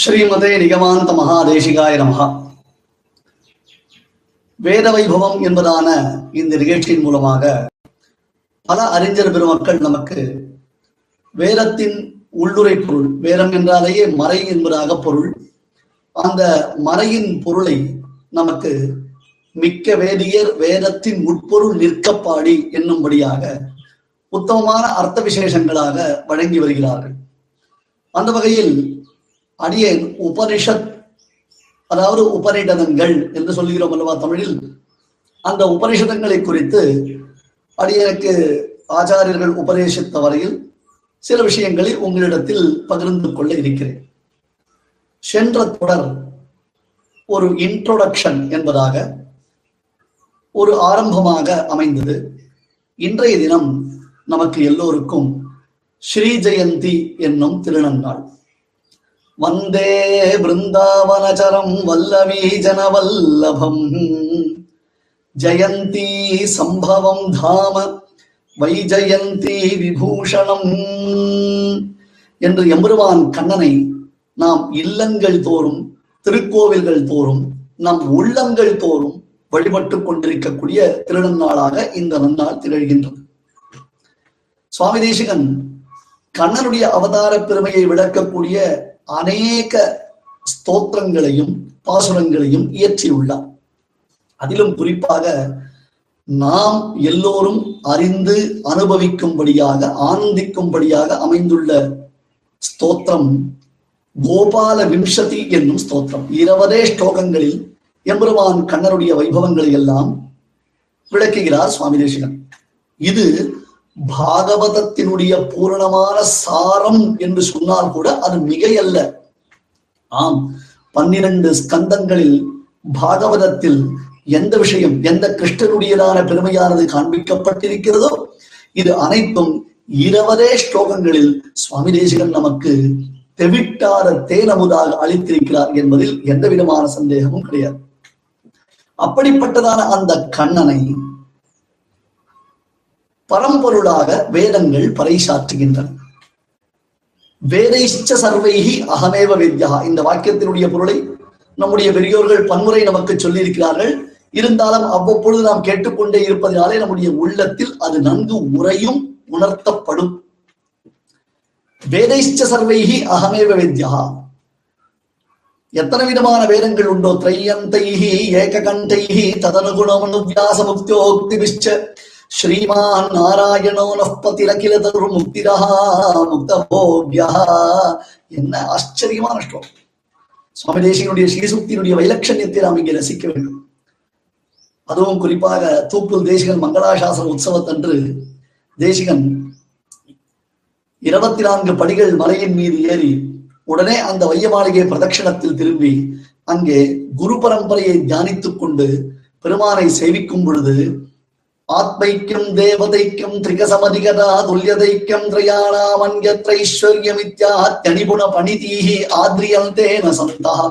ஸ்ரீமதே நிகமாந்த மகாதேசிகாய நமகா வேத வைபவம் என்பதான இந்த நிகழ்ச்சியின் மூலமாக பல அறிஞர் பெருமக்கள் நமக்கு வேதத்தின் உள்ளுரை பொருள் வேதம் என்றாலேயே மறை என்பதாக பொருள் அந்த மறையின் பொருளை நமக்கு மிக்க வேதியர் வேதத்தின் உட்பொருள் நிற்கப்பாடி என்னும்படியாக உத்தமமான அர்த்த விசேஷங்களாக வழங்கி வருகிறார்கள். அந்த வகையில் அடியேன் உபனிஷத் அதாவது உபநிடதங்கள் என்று சொல்லுகிறோம் அல்லவா தமிழில்? அந்த உபனிஷதங்களை குறித்து அடியனுக்கு ஆச்சாரியர்கள் உபதேசித்த வரையில் சில விஷயங்களை உங்களிடத்தில் பகிர்ந்து கொள்ள இருக்கிறேன். சென்ற தொடர் ஒரு இன்ட்ரோடக்ஷன் என்பதாக ஒரு ஆரம்பமாக அமைந்தது. இன்றைய தினம் நமக்கு எல்லோருக்கும் ஸ்ரீ ஜெயந்தி என்னும் திருநன்னாள். வந்தே பிருந்தாவனச்சரம் வல்லவி ஜனவல்லபம். ஜெயந்தி சம்பவம் தாம வைஜயந்தி விபூஷணம் என்று எம்பெருமான் கண்ணனை நாம் இல்லங்கள் தோறும் திருக்கோவில்கள் தோறும் நம் உள்ளங்கள் தோறும் வழிபட்டு கொண்டிருக்கக்கூடிய திருநன்னாளாக இந்த நன்னாள் திகழ்கின்றது. சுவாமி தேசிகன் கண்ணனுடைய அவதார பெருமையை விளக்கக்கூடிய அநேக ஸ்தோத்திரங்களையும் பாசுரங்களையும் இயற்றியுள்ளார். அதிலும் குறிப்பாக நாம் எல்லோரும் அறிந்து அனுபவிக்கும்படியாக ஆனந்திக்கும்படியாக அமைந்துள்ள ஸ்தோத்திரம் கோபால விம்சதி என்னும் ஸ்தோத்திரம். இருபதே ஸ்லோகங்களில் எம்பெருமான் கண்ணனுடைய வைபவங்களை எல்லாம் விளக்குகிறார் சுவாமி தேசிகன். இது பாகவதத்தினுடைய பூரணமான சாரம் என்று சொன்னால் கூட அது மிகையல்ல. ஆம் பன்னிரண்டு ஸ்கந்தங்களில் பாகவதத்தில் எந்த விஷயம் எந்த கிருஷ்ணனுடையதான பெருமையானது காண்பிக்கப்பட்டிருக்கிறதோ இது அனைத்தும் இருபதே ஸ்லோகங்களில் சுவாமி தேசிகன் நமக்கு தெவிட்டார தேனமுதாக அளித்திருக்கிறார் என்பதில் எந்த விதமான சந்தேகமும் கிடையாது. அப்படிப்பட்டதான அந்த கண்ணனை பரம்பொருளாக வேதங்கள் பறைசாற்றுகின்றன. வேதைச்ச சர்வைகி அகமேவ வித்யா. இந்த வாக்கியத்தினுடைய பொருளை நம்முடைய பெரியோர்கள் பன்முறை நமக்கு சொல்லியிருக்கிறார்கள். இருந்தாலும் அவ்வப்பொழுது நாம் கேட்டுக்கொண்டே இருப்பதனாலே நம்முடைய உள்ளத்தில் அது நன்கு உரையும் உணர்த்தப்படும். வேதைச்ச சர்வைகி அகமேவ வித்யா. எத்தனை விதமான வேதங்கள் உண்டோ? திரையந்தைஹி ஏககண்டைஹி ததனுகுணமனுவியாசமுக்தியோக்திபிஷ்ச ஸ்ரீமான் நாராயணோ நப்பதிரகில தரு முக்திரா முக்தபோக்யா. என்ன ஆச்சரியமான ஸ்லோகம் சுவாமி தேசியனுடைய ஸ்ரீசுக்தியினுடைய வைலட்சண்யத்தை நாம் இங்கே ரசிக்க வேண்டும். அதுவும் குறிப்பாக தூப்புல் தேசிகன் மங்களாசாசன உற்சவத்தன்று தேசிகன் இருபத்தி நான்கு படிகள் மலையின் மீது ஏறி உடனே அந்த வைய மாளிகை பிரதட்சணத்தில் திரும்பி அங்கே குரு பரம்பரையை தியானித்துக் கொண்டு பெருமானை சேவிக்கும் பொழுது ആത്മൈക്യം ദേവതൈക്യം ത്രികസമധികത തുല്യതൈക്യം ത്രയാണാമന്യത്രൈശ്വര്യമിത്യാത്യണിപുണ പണിതീഹി ആദ്രിയന്തേന സന്തഃ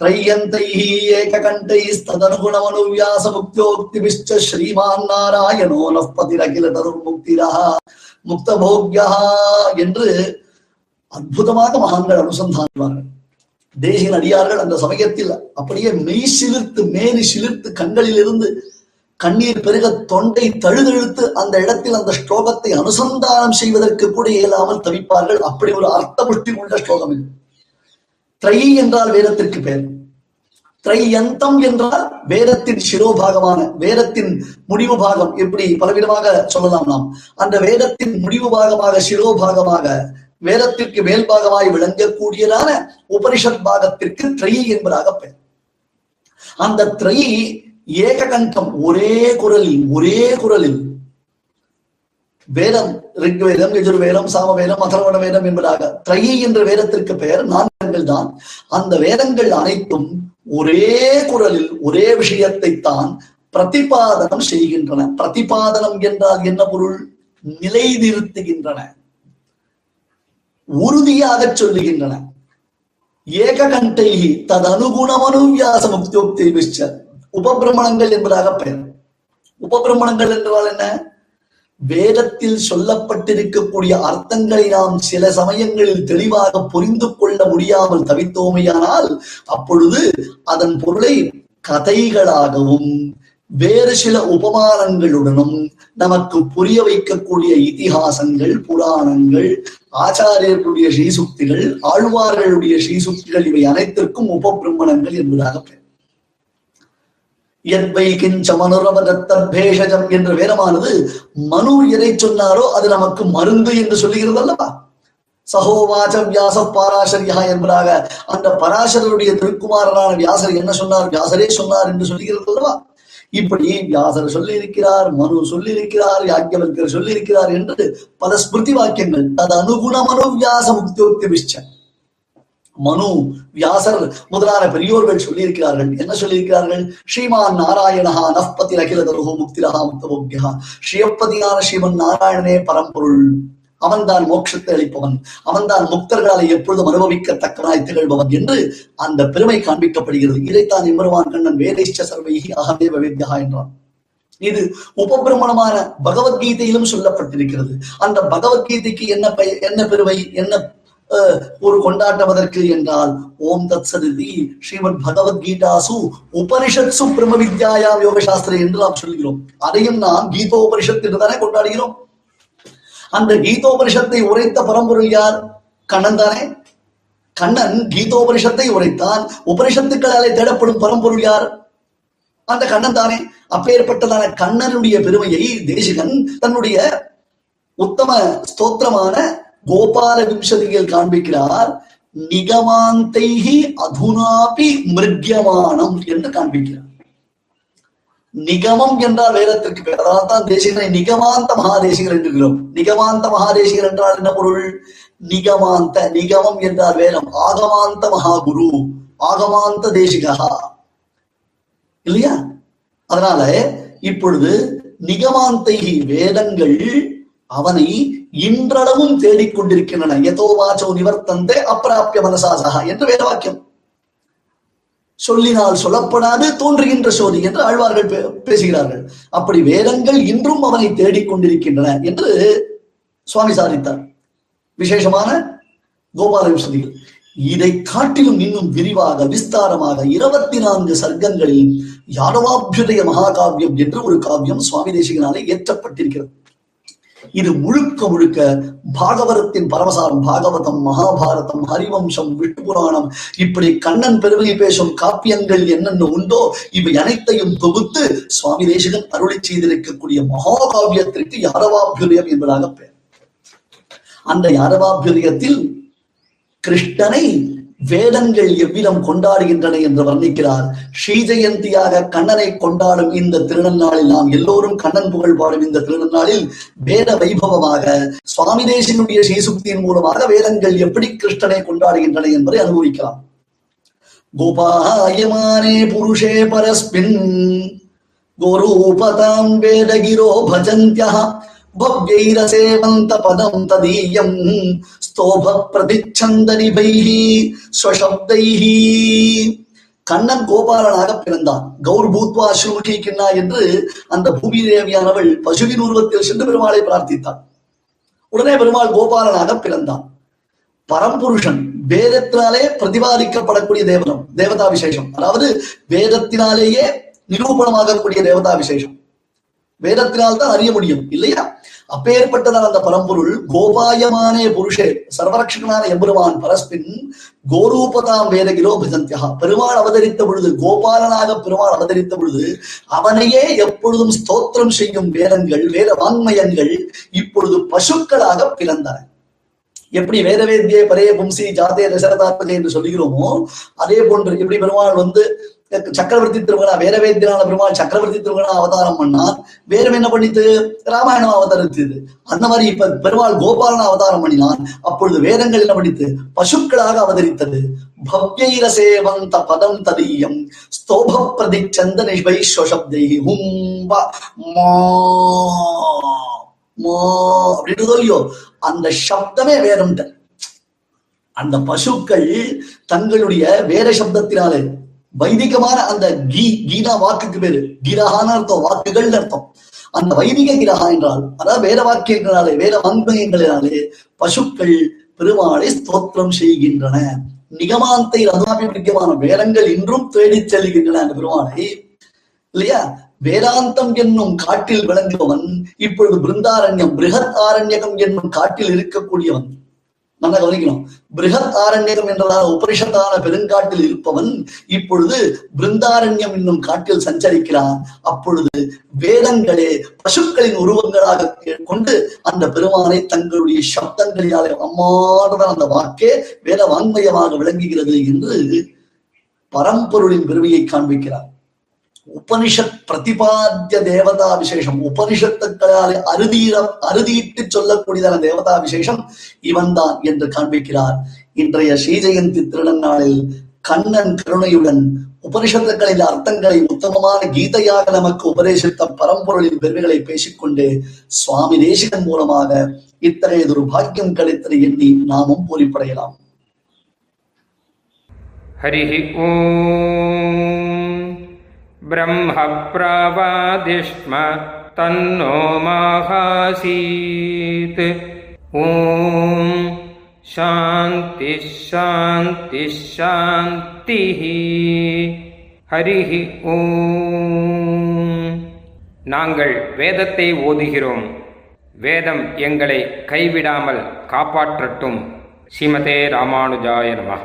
ത്രയ്യന്തൈഹി ഏകകണ്ഠൈസ്തദനുഗുണമനുവ്യാസമുക്തോക്തിഭിശ്ച ശ്രീമാൻ നാരായണോ ലഭ്പതിരഖില തരുർമുക്തിരഹ முக்தபோக்யா என்று அற்புதமாக மகான்கள் அனுசந்தானிவார்கள் தேசியன் அடியார்கள் அந்த சமயத்தில் அப்படியே மெய் சிலிர்த்து மேனி சிலிர்த்து கண்களிலிருந்து கண்ணீர் பெருக தொண்டை தழுதழுத்து அந்த இடத்தில் அந்த ஸ்லோகத்தை அனுசந்தானம் செய்வதற்கு கூட இயலாமல் தவிப்பார்கள். அப்படி ஒரு அர்த்தபுஷ்டி உள்ள ஸ்லோகம் இது. திரை என்றால் வேதத்திற்கு பெயர். திரையந்தம் என்றால் வேதத்தின் சிரோபாகமான வேதத்தின் முடிவு பாகம். எப்படி? பலவிதமாக சொல்லலாம் நாம். அந்த வேதத்தின் முடிவு பாகமாக சிரோபாகமாக வேதத்திற்கு மேல் பாகமாய் விளங்கக்கூடியதான உபனிஷத் பாகத்திற்கு திரை என்பதாக பெயர். அந்த திரை ஏககண்டம் ஒரே குரலில் ஒரே குரலில். வேதம் ரிக்வேதம் எஜுர்வேதம் சாமவேதம் அதர்வண வேதம் என்பதாக திரையை என்ற வேதத்திற்கு பெயர் நான்கங்கள் தான். அந்த வேதங்கள் அனைத்தும் ஒரே குரலில் ஒரே விஷயத்தை தான் பிரதிபாதனம் செய்கின்றன. பிரதிபாதனம் என்றால் என்ன பொருள்? நிலைநிறுத்துகின்றன. உறுதியாக சொல்லுகின்றன. ததனுகுணமனு வியாச முக்தியோக்தி உபபிரமணங்கள் என்பதாக பெயர். உபபிரமணங்கள் என்றால் என்ன? வேதத்தில் சொல்லப்பட்டிருக்கக்கூடிய அர்த்தங்களை நாம் சில சமயங்களில் தெளிவாக புரிந்து கொள்ள முடியாமல் தவித்தோமையானால் அப்பொழுது அதன் பொருளை கதைகளாகவும் வேறு சில உபமானங்களுடனும் நமக்கு புரிய வைக்கக்கூடிய இதிகாசங்கள் புராணங்கள் ஆச்சாரியர்களுடைய ஸ்ரீசுக்திகள் ஆழ்வார்களுடைய ஸ்ரீசுக்திகள் இவை அனைத்திற்கும் உபபிரமணங்கள் என்பதாக பெயர். எத்வை கிஞ்ச மனுரமதத்தேஷஜம் என்ற வேதமானது மனு எதை சொன்னாரோ அது நமக்கு மருந்து என்று சொல்லுகிறது அல்லவா சகோவாச்ச வியாச பாராசரியா என்பதாக அந்த பராசரருடைய திருக்குமாரனான வியாசர் என்ன சொன்னார்? வியாசரே சொன்னார் என்று சொல்லுகிறது அல்லவா இப்படி வியாசர் சொல்லி இருக்கிறார் மனு சொல்லியிருக்கிறார் யாக்கியவல்கர் சொல்லி என்று பல ஸ்மிருதி வாக்கியங்கள். அது அனுகுண மனு வியாச முக்தியோக்தி மனு வியாசர் முதலான பெரியோர்கள் சொல்லியிருக்கிறார்கள். என்ன சொல்லியிருக்கிறார்கள்? ஸ்ரீமான் நாராயணஹா நஃபதி அகில தருகோ முக்திரஹா முக்தபோக்யா ஸ்ரீயப்பதியான ஸ்ரீமன் நாராயணனே பரம்பொருள். அவன்தான் மோட்சத்தை அளிப்பவன். அவன்தான் முக்தர்களை எப்பொழுதும் அனுபவிக்கத்தக்கனாய் திகழ்பவன் என்று அந்த பெருமை காண்பிக்கப்படுகிறது. இதைத்தான் இமருவான் கண்ணன் வேதைஷ்ட சர்வைகி அகமே வித்யா என்றான். இது உபபிரமணமான பகவத்கீதையிலும் சொல்லப்பட்டிருக்கிறது. அந்த பகவத்கீதைக்கு என்ன பெய- என்ன பெருமை என்ன ஒரு கொண்டாட்டவதற்கு என்றால் ஓம் தத் சதிதி ஸ்ரீமத் பகவத்கீதாசு உபனிஷத்சு பிரம்ம வித்யாயாம் யோக சாஸ்திரம் என்று நாம் சொல்கிறோம். அதையும் நாம் கீதோபனிஷத் என்று தானே கொண்டாடுகிறோம். அந்த கீதோபனிஷத்தை உரைத்த பரம்பொருள் யார்? கண்ணன் தானே. கண்ணன் கீதோபனிஷத்தை உரைத்தான். உபனிஷத்துக்களாலே தேடப்படும் பரம்பொருள் யார்? அந்த கண்ணன் தானே. அப்பேற்பட்டதான கண்ணனுடைய பெருமையை தேசிகன் தன்னுடைய உத்தம ஸ்தோத்திரமான கோபால விம்சதியில் காண்பிக்கிறார் நிகமாந்தைகி அதுனாபி மிருக்யமானம் என்று காண்பிக்கிறார். நிகமம் என்றால் வேதத்திற்கு பெயர். அதனால் தான் நிகமாந்த மகாதேசிகர் என்கிறோம் நிகமாந்த மகாதேசிகர் என்றால் என்ன பொருள்? நிகமாந்த நிகமம் என்றால் வேதம். ஆகமாந்த மகாகுரு ஆகமாந்த தேசிகா. இல்லையா? அதனால இப்பொழுது நிகமாந்தைகி வேதங்கள் அவனை இன்றளவும் தேடிக்கொண்டிருக்கின்றன. எதோ வாச்சோ நிவர்த்தந்தே அப்பிராபிய மனசாசகா என்று வேதவாக்கியம் சொல்லினால் சொல்லப்படாது தோன்றுகின்ற சோதி என்று ஆழ்வார்கள் பே- பேசுகிறார்கள். அப்படி வேதங்கள் இன்றும் அவனை தேடிக்கொண்டிருக்கின்றன என்று சுவாமி சாதித்தார். விசேஷமான கோபால விசதிகள் இதை காட்டிலும் இன்னும் விரிவாக விஸ்தாரமாக இருபத்தி நான்கு சர்க்கங்களில் யாதவாபியுதய மகாகாவியம் என்று ஒரு காவியம் சுவாமி தேசிகனாலே இயற்றப்பட்டிருக்கிறது இது முழுக்க முழுக்க பாகவதத்தின் பரமசாரம் பாகவதம் மகாபாரதம் ஹரிவம்சம் விட்டு புராணம் இப்படி கண்ணன் பெருமை பேசும் காப்பியங்கள் என்னென்ன உண்டோ இவை அனைத்தையும் தொகுத்து சுவாமி தேசிகன் அருளி செய்திருக்கக்கூடிய மகாகாவியத்திற்கு யாரவாபியுதயம் என்பதாக பெயர் அந்த யாரவாபியுதயத்தில் கிருஷ்ணனை வேதங்கள் எவ்விதம் கொண்டாடுகின்றன என்று வர்ணிக்கிறார். ஸ்ரீஜெயந்தியாக கண்ணனை கொண்டாடும் இந்த திருநன்னாளில் நாம் எல்லோரும் கண்ணன் புகழ் பாடும் இந்த திருநன்னாளில் வேத வைபவமாக சுவாமி தேசினுடைய ஸ்ரீசுக்தியின் மூலமாக வேதங்கள் எப்படி கிருஷ்ணனை கொண்டாடுகின்றன என்பதை அனுபவிக்கலாம். கோபாயமானே புருஷே பரஸ்மின் கோரூபதாம் வேதகிரோ பஜந்தியா भव्यैरसेवन्त पदं तदीयं स्तोभ प्रतिच्छन्दनिभैः स्वशब्दैः கண்ணன் கோபாலனாக பிறந்தான் கௌர் பூத்வா அஸ்ருமுகி கிண்ணா என்று அந்த பூமி தேவியானவள் பசுவின் உருவத்தில் சென்று பெருமாளை பிரார்த்தித்தாள் உடனே பெருமாள் கோபாலனாக பிறந்தான் பரம்புருஷன் வேதத்தினாலே பிரதிபாதிக்கப்படக்கூடிய தேவனம் தேவதா விசேஷம் அதாவது வேதத்தினாலேயே நிரூபணமாகக்கூடிய தேவதா விசேஷம் வேதத்தினால் தான் அறிய முடியும் இல்லையா அப்பேற்பட்டதான அந்த பரம்பொருள் கோபாயமானே புருஷே சர்வரட்சகனான எம்பெருமான் பரஸ்பின் கோரூபதாம் வேதகிரோ பஜந்தியா பெருமாள் அவதரித்த பொழுது கோபாலனாக பெருமாள் அவதரித்த பொழுது அவனையே எப்பொழுதும் ஸ்தோத்திரம் செய்யும் வேதங்கள் வேத வாங்மயங்கள் இப்பொழுது பசுக்களாக பிறந்தன. எப்படி வேதவேத்தியே பரைய பும்சி ஜாதே தசரதாத்தகை என்று சொல்லுகிறோமோ அதே போன்று எப்படி பெருமாள் வந்து சக்கரவர்த்தி திருமகனா வேதவேத்தியனான பெருமாள் சக்கரவர்த்தி திருமகனா அவதாரம் பண்ணா வேற என்ன பண்ணித்து ராமாயணம் அவதரித்தது. அந்த மாதிரி இப்ப பெருமாள் கோபாலன் அவதாரம் பண்ணினான். அப்பொழுது வேதங்கள் என்ன பண்ணித்து பசுக்களாக அவதரித்தது. பவ்யைரசேவந்த பதம் ததீயம். ஸ்தோப பிரதிச்சந்த நிஷ்வைஸ்வசப்தை ஹும்ப. மா மா அப்படின்றதோ இல்லையோ அந்த சப்தமே வேதம் அந்த பசுக்கள் தங்களுடைய வேத சப்தத்தினாலே வைதிகமான அந்த கீ கீதா வாக்குக்கு பேரு. கீரகான அர்த்தம் வாக்குகள் அர்த்தம். அந்த வைதிக கிரகா என்றால் அதாவது வேத வாக்கியங்களாலே வேத வாங்மயங்களினாலே பசுக்கள் பெருமாளை ஸ்தோத்திரம் செய்கின்றன. நிகமாந்தை ரதாபிபிடிக்கமான வேதங்கள் இன்றும் தேடிச் செல்கின்றன அந்த பெருமாளை. இல்லையா? வேதாந்தம் என்னும் காட்டில் விளங்குபவன் இப்பொழுது பிருந்தாரண்யம் பிருகத் ஆரண்யகம் என்னும் காட்டில் இருக்கக்கூடியவன். நல்லா கவனிக்கணும். பிருகத் ஆரண்யம் என்றதான உபனிஷத்தான பெருங்காட்டில் இருப்பவன் இப்பொழுது பிருந்தாரண்யம் என்னும் காட்டில் சஞ்சரிக்கிறான். அப்பொழுது வேதங்களே பசுக்களின் உருவங்களாக கொண்டு அந்த பெருமானை தங்களுடைய சப்தங்களினாலே அம்மாடுதான் அந்த வாக்கே வேத வாங்மயமாக விளங்குகிறது என்று பரம்பொருளின் பெருமையை காண்பிக்கிறார். உபனிஷத் பிரதிபாத்திய தேவதா விசேஷம் உபனிஷத்துக்களால் அறுதீரம் அறுதியிட்டு சொல்லக்கூடியதான தேவதா விசேஷம் இவன் தான் என்று காண்பிக்கிறார். இன்றைய ஸ்ரீஜெயந்தி திருநன்னாளில் கண்ணன் கருணையுடன் உபனிஷத்துக்களின் அர்த்தங்களை உத்தமமான கீதையாக நமக்கு உபதேசித்த பரம்பொருளின் பெருமைகளை பேசிக்கொண்டு சுவாமி தேசிகன் மூலமாக இத்தகையதொரு பாக்கியம் கிடைத்தது எண்ணி நாமும் பூரிப்படையலாம். ஹரி ஓம். ब्रह्म प्रवादिष्म तन्नो माहासीत् ॐ शान्तिः शान्तिः शान्तिः ஹரிஹ ஓம் நாங்கள் வேதத்தை ஓதுகிறோம் வேதம் எங்களை கைவிடாமல் காப்பாற்றட்டும் ஸ்ரீமதே ராமானுஜாய நமः